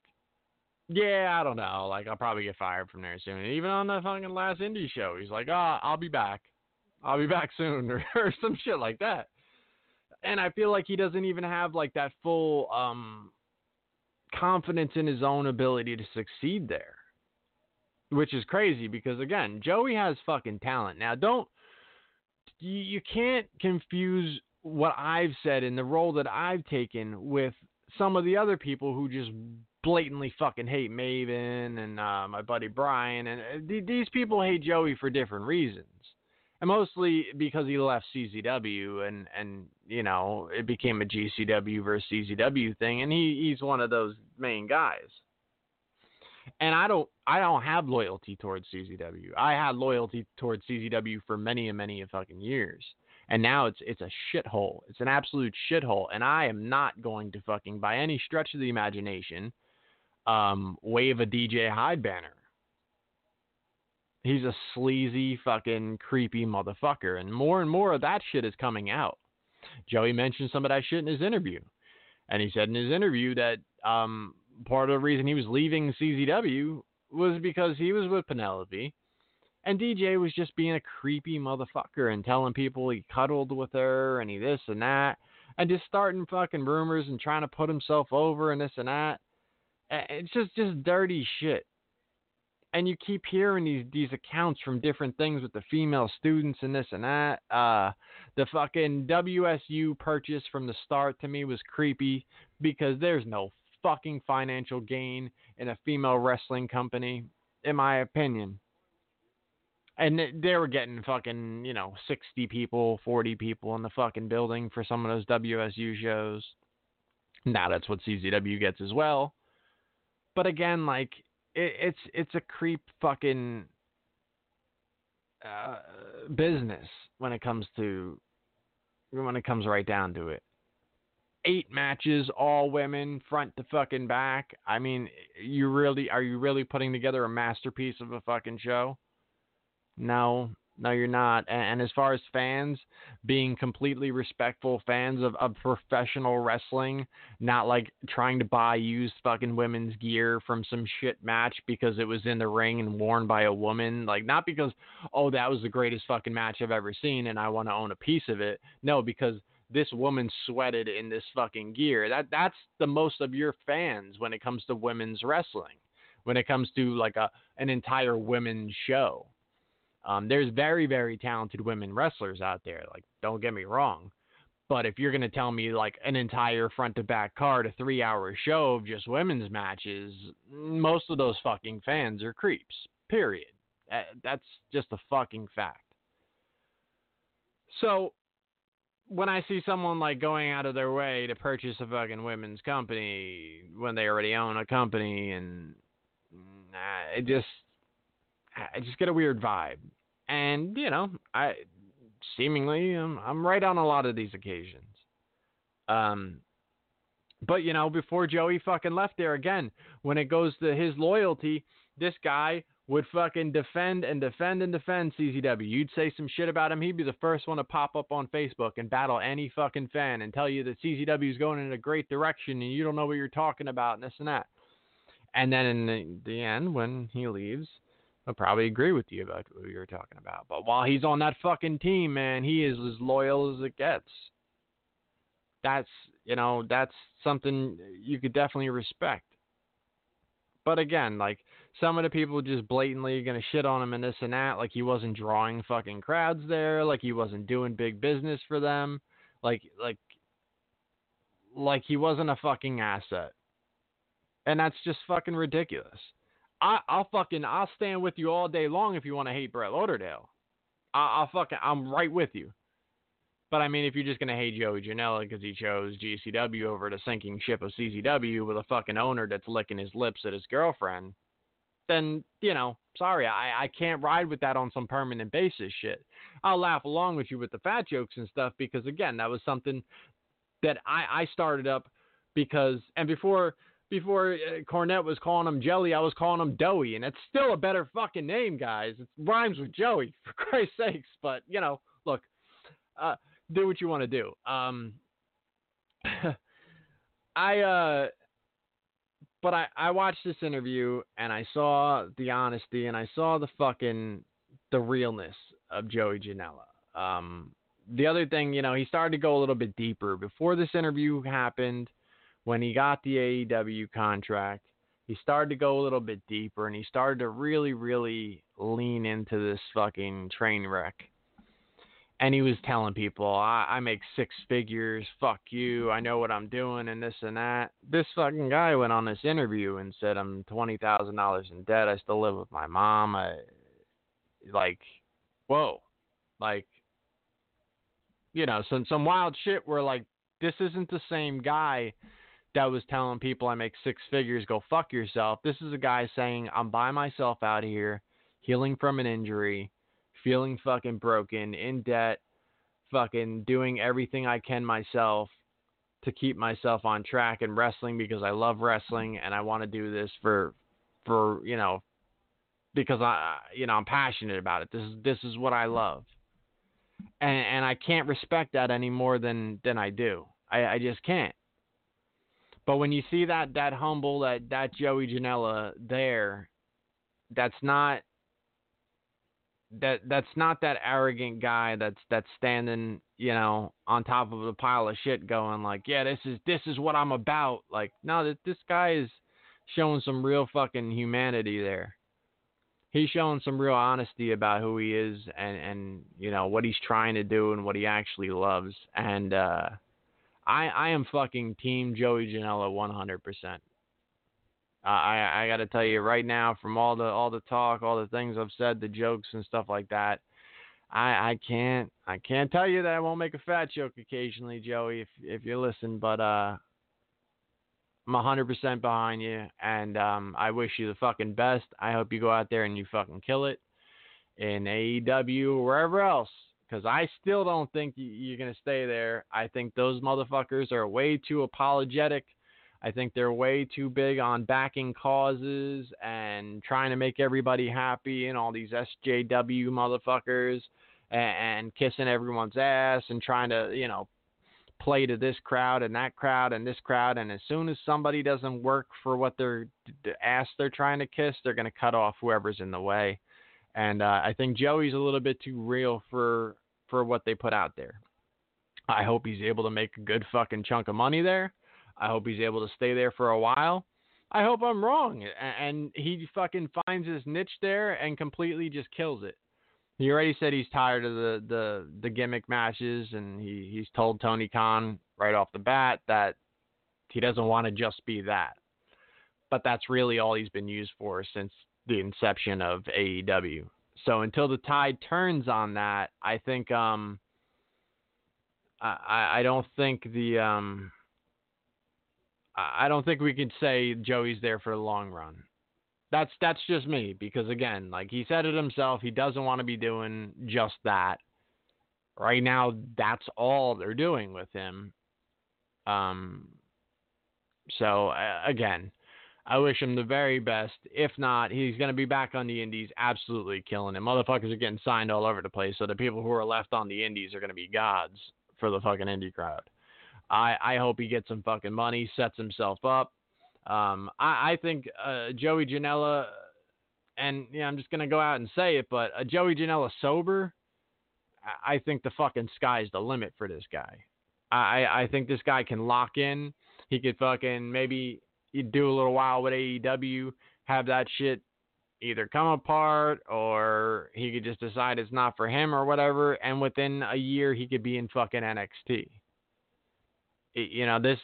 yeah, I don't know, like I'll probably get fired from there soon. And even on the fucking last indie show, he's like, oh, I'll be back, I'll be back soon, or, or some shit like that. And I feel like he doesn't even have like that full um confidence in his own ability to succeed there. Which is crazy because again, Joey has fucking talent. Now don't you, can't confuse what I've said and the role that I've taken with some of the other people who just blatantly fucking hate Maven and uh, my buddy Brian, and uh, th- these people hate Joey for different reasons, and mostly because he left CZW, and and you know it became a GCW versus CZW thing, and he he's one of those main guys. And I don't I don't have loyalty towards CZW. I had loyalty towards CZW for many and many fucking years and now it's it's a shithole. It's an absolute shithole, and I am not going to fucking by any stretch of the imagination um, wave a DJ Hyde banner. He's a sleazy, fucking creepy motherfucker, and more and more of that shit is coming out. Joey mentioned some of that shit in his interview, and he said in his interview that um, part of the reason he was leaving CZW was because he was with Penelope, and DJ was just being a creepy motherfucker and telling people he cuddled with her and he this and that, and just starting fucking rumors and trying to put himself over and this and that. It's just just dirty shit. And you keep hearing these these accounts from different things with the female students and this and that. Uh, the fucking WSU purchase from the start to me was creepy because there's no fucking financial gain in a female wrestling company, in my opinion. And they were getting fucking, you know, 60 people, 40 people in the fucking building for some of those WSU shows. Now that's what CZW gets as well. But again, like, it, it's it's a creep fucking uh, business when it comes to when it comes right down to it eight matches, all women, front to fucking back. I mean, you really are you really putting together a masterpiece of a fucking show? No, no, you're not. And, and as far as fans being completely respectful fans of, of professional wrestling, not like trying to buy used fucking women's gear from some shit match because it was in the ring and worn by a woman. Like, not because, oh, that was the greatest fucking match I've ever seen and I want to own a piece of it. No, because this woman sweated in this fucking gear. That that's the most of your fans when it comes to women's wrestling. When it comes to like a an entire women's show. Um, there's very very talented women wrestlers out there. Like don't get me wrong. But if you're going to tell me like an entire front to back card, a three hour show of just women's matches, most of those fucking fans are creeps. Period. That's just a fucking fact. So when I see someone like going out of their way to purchase a fucking women's company when they already own a company, and nah, it just, I just get a weird vibe. And you know, I seemingly I'm, I'm right on a lot of these occasions. Um, but you know, before Joey fucking left there again, when it goes to his loyalty, this guy would fucking defend and defend and defend CZW. You'd say some shit about him, he'd be the first one to pop up on Facebook and battle any fucking fan and tell you that CZW is going in a great direction and you don't know what you're talking about and this and that. And then in the, the end, when he leaves, I'll probably agree with you about who you're talking about. But while he's on that fucking team, man, he is as loyal as it gets. That's, you know, that's something you could definitely respect. But again, like some of the people just blatantly gonna shit on him and this and that, like he wasn't drawing fucking crowds there, like he wasn't doing big business for them, like like like he wasn't a fucking asset. And that's just fucking ridiculous. I, I'll fucking I'll stand with you all day long if you want to hate Brett Lauderdale. I, I'll fucking I'm right with you. But I mean, if you're just gonna hate Joey Janela because he chose GCW over the sinking ship of CZW with a fucking owner that's licking his lips at his girlfriend, then you know, sorry, I I can't ride with that on some permanent basis shit. I'll laugh along with you with the fat jokes and stuff because again, that was something that I I started up because and before before uh, Cornette was calling him Jelly, I was calling him Doughy, and it's still a better fucking name, guys. It rhymes with Joey, for Christ's sakes. But you know, look, uh, do what you want to do. Um, I uh, but I, I watched this interview and I saw the honesty and I saw the fucking the realness of Joey Janela. Um, the other thing, you know, he started to go a little bit deeper before this interview happened. When he got the AEW contract, he started to go a little bit deeper and he started to really, really lean into this fucking train wreck and he was telling people, I, I make six figures, fuck you, I know what I'm doing, and this and that. This fucking guy went on this interview and said, I'm twenty thousand dollars in debt. I still live with my mom. I like, whoa, like, you know, some some wild shit. Where like, this isn't the same guy that was telling people I make six figures, go fuck yourself. This is a guy saying I'm by myself out here, healing from an injury feeling fucking broken, in debt, fucking doing everything I can myself to keep myself on track and wrestling because I love wrestling and I want to do this for for, you know, because I you know, I'm passionate about it. This is this is what I love. And and I can't respect that any more than than I do. I, I just can't. But when you see that that humble that that Joey Janela there, that's not that that's not that arrogant guy that's that's standing, you know, on top of a pile of shit going like, "Yeah, this is this is what I'm about." Like, no, that this guy is showing some real fucking humanity there. He's showing some real honesty about who he is and and you know what he's trying to do and what he actually loves. And uh I I am fucking team Joey Janela 100%. Uh, I I got to tell you right now, from all the all the talk, all the things I've said, the jokes and stuff like that, I I can't I can't tell you that I won't make a fat joke occasionally, Joey, if if you listen. But uh, I'm 100% behind you, and um, I wish you the fucking best. I hope you go out there and you fucking kill it in AEW or wherever else. Because I still don't think you're gonna stay there. I think those motherfuckers are way too apologetic I think they're way too big on backing causes and trying to make everybody happy and all these SJW motherfuckers and, and kissing everyone's ass and trying to, you know, play to this crowd and that crowd and this crowd. And as soon as somebody doesn't work for what they're the ass they're trying to kiss, they're going to cut off whoever's in the way. And uh, I think Joey's a little bit too real for for what they put out there. I hope he's able to make a good fucking chunk of money there. I hope he's able to stay there for a while. I hope I'm wrong, and he fucking finds his niche there and completely just kills it. He already said he's tired of the the, the gimmick matches, and he he's told Tony Khan right off the bat that he doesn't want to just be that. But that's really all he's been used for since the inception of AEW. So until the tide turns on that, I think um I I don't think the um I don't think we could say Joey's there for the long run. That's that's just me because again, like he said it himself, he doesn't want to be doing just that. Right now, that's all they're doing with him. Um. So uh, again, I wish him the very best. If not, he's going to be back on the Indies, absolutely killing it. Motherfuckers are getting signed all over the place, so the people who are left on the Indies are going to be gods for the fucking indie crowd. I, I hope he gets some fucking money, sets himself up. Um, I, I think uh, Joey Janela, and yeah, I'm just gonna go out and say it, but uh, Joey Janela sober, I think the fucking sky's the limit for this guy. I, I think this guy can lock in. He could fucking maybe do a little while with AEW, have that shit either come apart or he could just decide it's not for him or whatever, and within a year he could be in fucking NXT you know this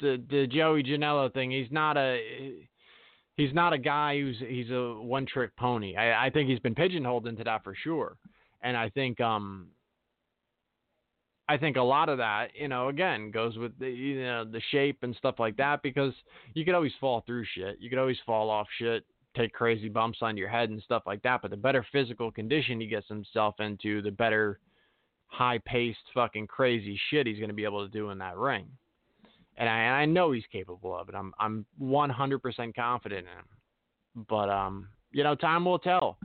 the the Joey Janela thing. He's not a he's not a guy who's he's a one trick pony. I, I think he's been pigeonholed into that for sure. And I think um I think a lot of that, you know, again goes with the you know the shape and stuff like that because you could always fall through shit. You could always fall off shit, take crazy bumps on your head and stuff like that. But the better physical condition he gets himself into, the better high paced, fucking crazy shit he's going to be able to do in that ring. And I, and I know he's capable of it. I'm I'm 100% confident in him. But um, you know, time will tell.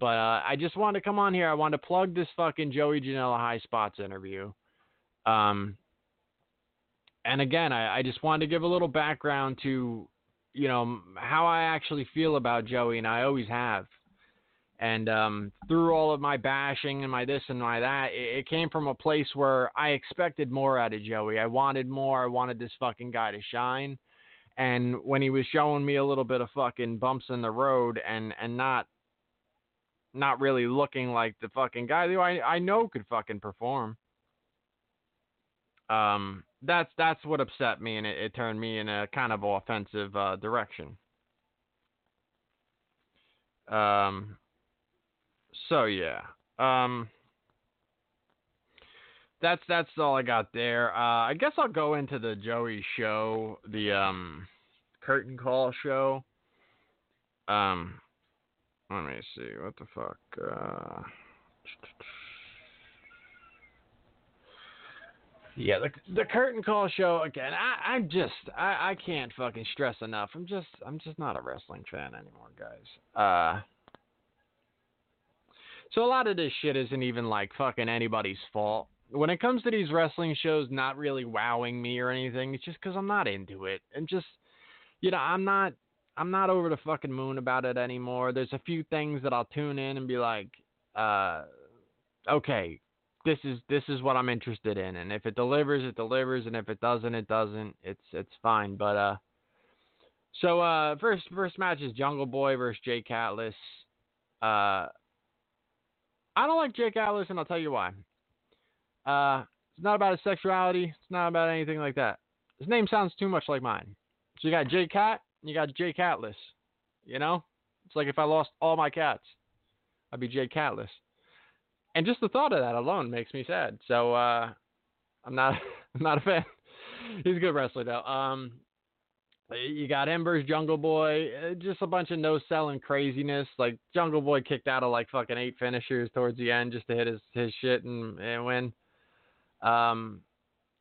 But uh, I just wanted to come on here. I wanted to plug this fucking Joey Janela Highspots interview. Um, and again, I, I just wanted to give a little background to, you know, how I actually feel about Joey, and I always have. And um, through all of my bashing and my this and my that, it, it came from a place where I expected more out of Joey. I wanted more. I wanted this fucking guy to shine. And when he was showing me a little bit of fucking bumps in the road and and not not really looking like the fucking guy who I I know could fucking perform. Um, that's that's what upset me, and it, it turned me in a kind of offensive uh, direction. Um, so yeah. Um that's that's all I got there. Uh I guess I'll go into the Joey show, the um curtain call show. Um let me see, what the fuck? Uh Yeah, the the curtain call show again. I I just I I can't fucking stress enough. I'm just I'm just not a wrestling fan anymore, guys. Uh so a lot of this shit isn't even like fucking anybody's fault. when it comes to these wrestling shows not really wowing me or anything, it's just because I'm not into it. And just, you know, I'm not. I'm not over the fucking moon about it anymore. There's a few things that I'll tune in and be like, uh, okay, this is this is what I'm interested in, and if it delivers, it delivers, and if it doesn't, it doesn't. It's it's fine. But uh, so uh, first first match is Jungle Boy versus Jake Atlas. Uh, I don't like Jake Atlas, and I'll tell you why. Uh, it's not about his sexuality. It's not about anything like that. His name sounds too much like mine. So you got Jake Cat, you got Jake Catless. You know, it's like if I lost all my cats, I'd be Jake Catless. And just the thought of that alone makes me sad. So uh, I'm not I'm not a fan. He's a good wrestler though. Um, you got Ember's Jungle Boy, uh, just a bunch of no selling craziness. Like Jungle Boy kicked out of like fucking eight finishers towards the end just to hit his his shit and, and win. Um,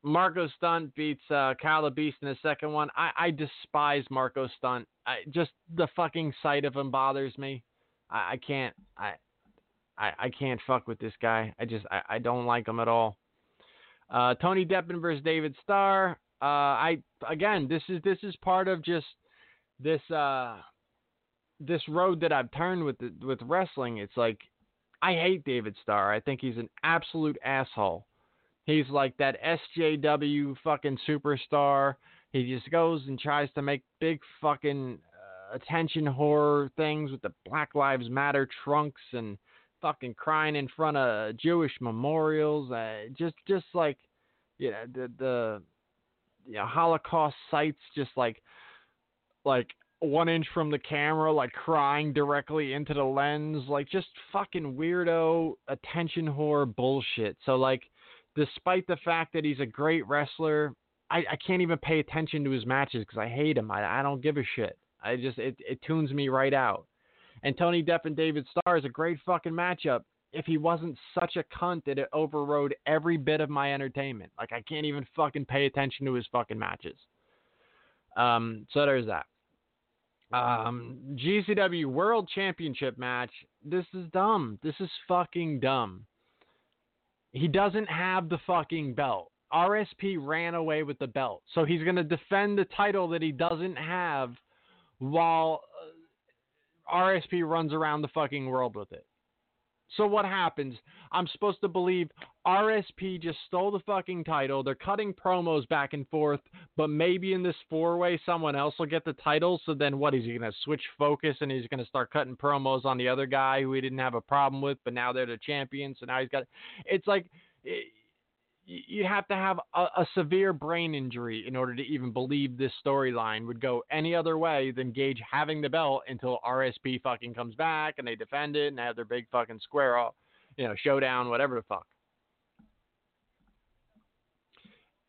Marko Stunt beats uh, Kyle the Beast in the second one. I, I despise Marko Stunt. I just the fucking sight of him bothers me. I, I can't I, I I can't fuck with this guy. I just I, I don't like him at all. Uh, Tony Deppen versus David Starr. Uh, I again this is this is part of just this uh this road that I've turned with the, with wrestling. It's like I hate David Starr. I think he's an absolute asshole. He's like that SJW fucking superstar. He just goes and tries to make big fucking uh, attention horror things with the Black Lives Matter trunks and fucking crying in front of Jewish memorials. Uh, just just like you know the the you know, Holocaust sites just like like one inch from the camera, like crying directly into the lens, like just fucking weirdo attention whore bullshit. So like despite the fact that he's a great wrestler, I, I can't even pay attention to his matches because I hate him. I, I don't give a shit. I just it, it tunes me right out. And Tony Deppen David Starr is a great fucking matchup. If he wasn't such a cunt that it overrode every bit of my entertainment. Like I can't even fucking pay attention to his fucking matches. Um, so there's that. Um, GCW World Championship match. This is dumb. This is fucking dumb. He doesn't have the fucking belt. RSP ran away with the belt. So he's going to defend the title that he doesn't have while uh, RSP runs around the fucking world with it. So what happens? I'm supposed to believe RSP just stole the fucking title. They're cutting promos back and forth, but maybe in this four way someone else will get the title. So then what is he gonna switch focus and he's gonna start cutting promos on the other guy who he didn't have a problem with, but now they're the champion. So now he's got. It's like. It, you have to have a, a, severe brain injury in order to even believe this storyline would go any other way than Gage having the belt until RSP fucking comes back and they defend it and have their big fucking square off, you know, showdown, whatever the fuck.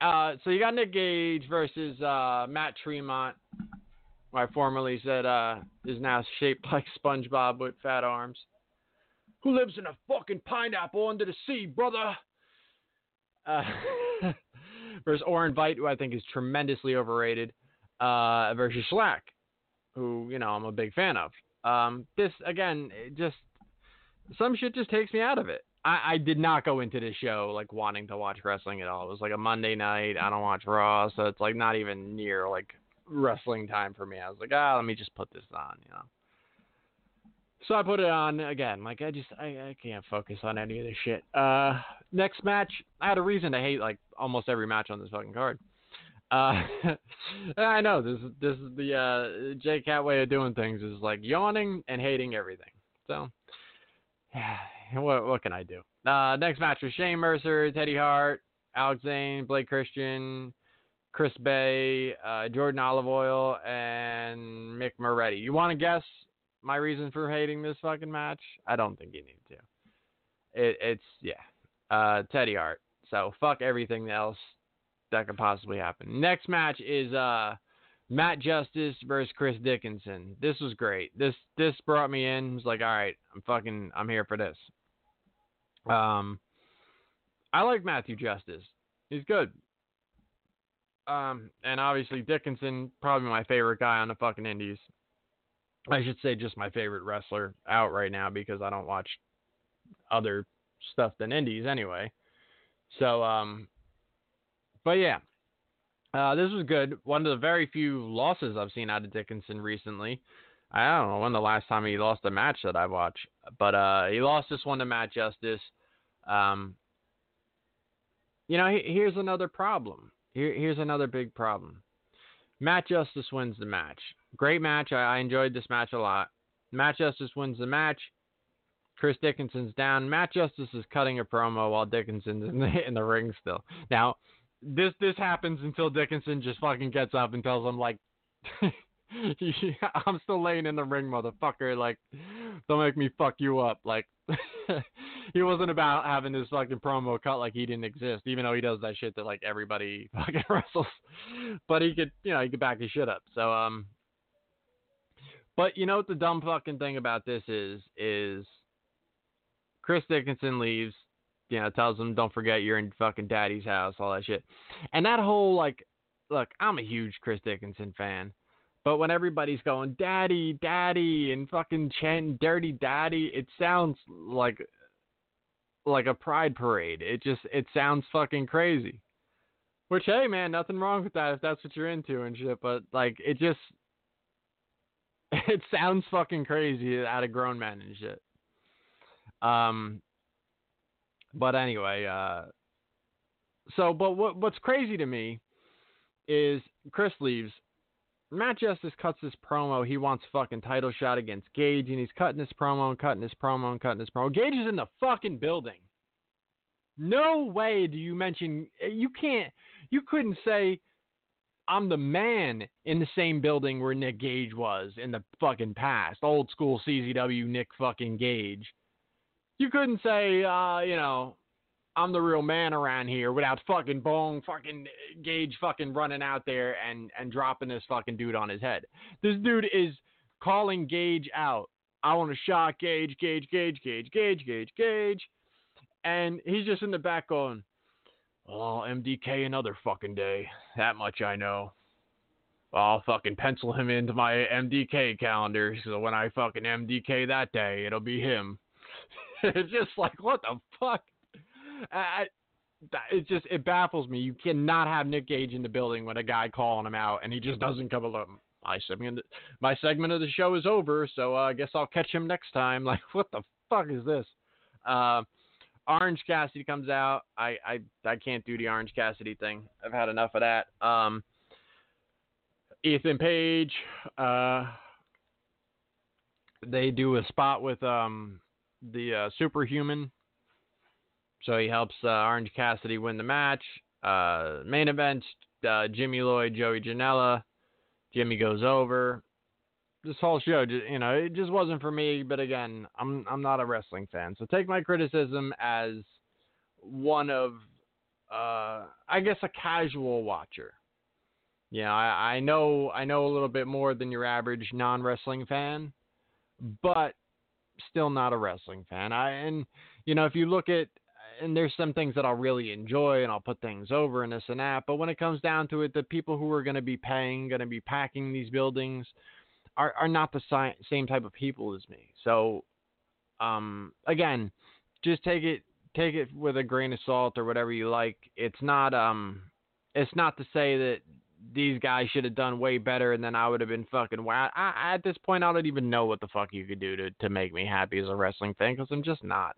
Uh, so you got Nick Gage versus uh, Matt Tremont, who I formerly said uh, is now shaped like SpongeBob with fat arms. Who lives in a fucking pineapple under the sea, brother? Uh, versus Orin Veidt, who I think is tremendously overrated, uh, versus Shlak, who you know I'm a big fan of. Um, this again, just some shit just takes me out of it. I, I, did not go into this show like wanting to watch wrestling at all. It was like a Monday night. I don't watch Raw, so it's like not even near like wrestling time for me. I was like, ah, let me just put this on, you know. So I put it on again. Like I just I, I can't focus on any of this shit. Uh, next match, I had a reason to hate like almost every match on this fucking card. Uh, I know this this is the uh, J Cat way of doing things is like yawning and hating everything. So, what what can I do? Uh, next match was Shane Mercer, Teddy Hart, Alex Zane, Blake Christian, Chris Bey, uh, Jordan Olive Oil, and Mick Moretti. You want to guess my reason for hating this fucking match? I don't think you need to. It, it's yeah, uh, Teddy Hart. So fuck everything else that could possibly happen. Next match is uh, Matt Justice versus Chris Dickinson. This was great. This this brought me in. It's like, all right, I'm fucking, I'm here for this. Um, I like Matthew Justice. He's good. Um, and obviously Dickinson, probably my favorite guy on the fucking Indies. I should say just my favorite wrestler out right now because I don't watch other stuff than indies anyway. So, um, but yeah, uh, this was good. One of the very few losses I've seen out of Dickinson recently. I don't know when the last time he lost a match that I watched, but uh, he lost this one to Matt Justice. Um, you know, he, here's another problem. Here, here's another big problem. Matt Justice wins the match. Great match. I, I enjoyed this match a lot. Matt Justice wins the match. Chris Dickinson's down. Matt Justice is cutting a promo while Dickinson's in the in the ring still. Now, this this happens until Dickinson just fucking gets up and tells him like, "I'm still laying in the ring, motherfucker. Like, don't make me fuck you up." Like, he wasn't about having this fucking promo cut like he didn't exist, even though he does that shit that like everybody fucking wrestles. But he could, you know, he could back his shit up. So um. But you know what the dumb fucking thing about this is is Chris Dickinson leaves, you know, tells them don't forget you're in fucking daddy's house, all that shit. And that whole, like, look, I'm a huge Chris Dickinson fan. But when everybody's going, daddy, daddy, and fucking chanting dirty daddy, it sounds like, like a pride parade. It just, it sounds fucking crazy. Which, hey, man, nothing wrong with that if that's what you're into and shit. But, like, it just, it sounds fucking crazy out of grown men and shit. Um, but anyway, uh, so but what what's crazy to me is Chris leaves. Matt Justice cuts this promo. He wants fucking title shot against Gage, and he's cutting this promo and cutting this promo and cutting this promo. Gage is in the fucking building. No way do you mention you can't you couldn't say I'm the man in the same building where Nick Gage was in the fucking past. Old school CZW Nick fucking Gage you couldn't say, uh, you know, I'm the real man around here without fucking bong fucking Gage fucking running out there and and dropping this fucking dude on his head. This dude is calling Gage out. I want to shot Gage, Gage, Gage, Gage, Gage, Gage, Gage, and he's just in the back going, "Oh, MDK another fucking day. That much I know." I'll fucking pencil him into my MDK calendar. So when I fucking MDK that day, it'll be him. it's just like what the fuck. I, it just it baffles me. You cannot have Nick Gage in the building with a guy calling him out, and he just doesn't come along. My segment, my segment of the show is over, so uh, I guess I'll catch him next time. Like, what the fuck is this? Uh, Orange Cassidy comes out. I, I I can't do the Orange Cassidy thing. I've had enough of that. Um, Ethan Page. Uh, they do a spot with um the uh, superhuman. So he helps uh, Orange Cassidy win the match. Uh, main event: uh, Jimmy Lloyd, Joey Janela. Jimmy goes over. This whole show, you know, it just wasn't for me. But again, I'm I'm not a wrestling fan, so take my criticism as one of, uh, I guess, a casual watcher. Yeah, I, I know I know a little bit more than your average non wrestling fan, but still not a wrestling fan. I and you know if you look at and there's some things that I'll really enjoy and I'll put things over and this and that. But when it comes down to it, the people who are going to be paying, going to be packing these buildings, are are not the si- same type of people as me. So, um, again, just take it take it with a grain of salt or whatever you like. It's not um, it's not to say that these guys should have done way better, and then I would have been fucking. Wow. I, at this point, I don't even know what the fuck you could do to to make me happy as a wrestling fan because I'm just not.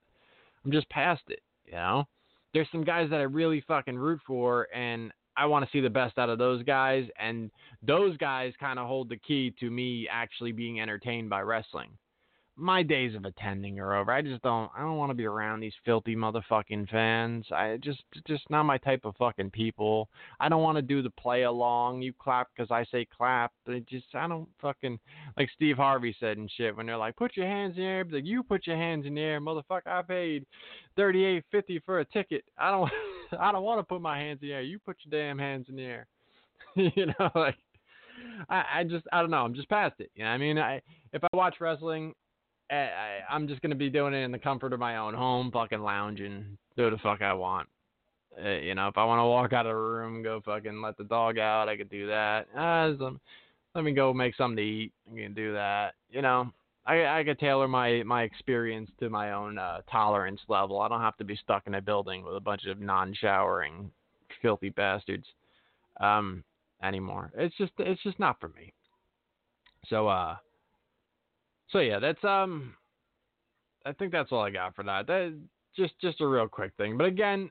I'm just past it. You know, there's some guys that I really fucking root for, and I want to see the best out of those guys, and those guys kind of hold the key to me actually being entertained by wrestling my days of attending are over. I just don't I don't want to be around these filthy motherfucking fans. I just just not my type of fucking people. I don't want to do the play along. You clap because I say clap. It just I don't fucking like Steve Harvey said and shit when they're like put your hands in the air. Like you put your hands in the air, motherfucker. I paid thirty eight fifty for a ticket. I don't I don't want to put my hands in the air. You put your damn hands in the air. you know like. I, I just I don't know. I'm just past it. You know, I mean, I if I watch wrestling, I, I'm just gonna be doing it in the comfort of my own home, fucking lounging, do the fuck I want. Uh, you know, if I want to walk out of the room, go fucking let the dog out, I could do that. Uh, some, let me go make something to eat. I can do that. You know, I, I I could tailor my my experience to my own uh, tolerance level. I don't have to be stuck in a building with a bunch of non-showering, filthy bastards, um, anymore. It's just it's just not for me. So uh, so yeah, that's um, I think that's all I got for that. That just just a real quick thing. But again,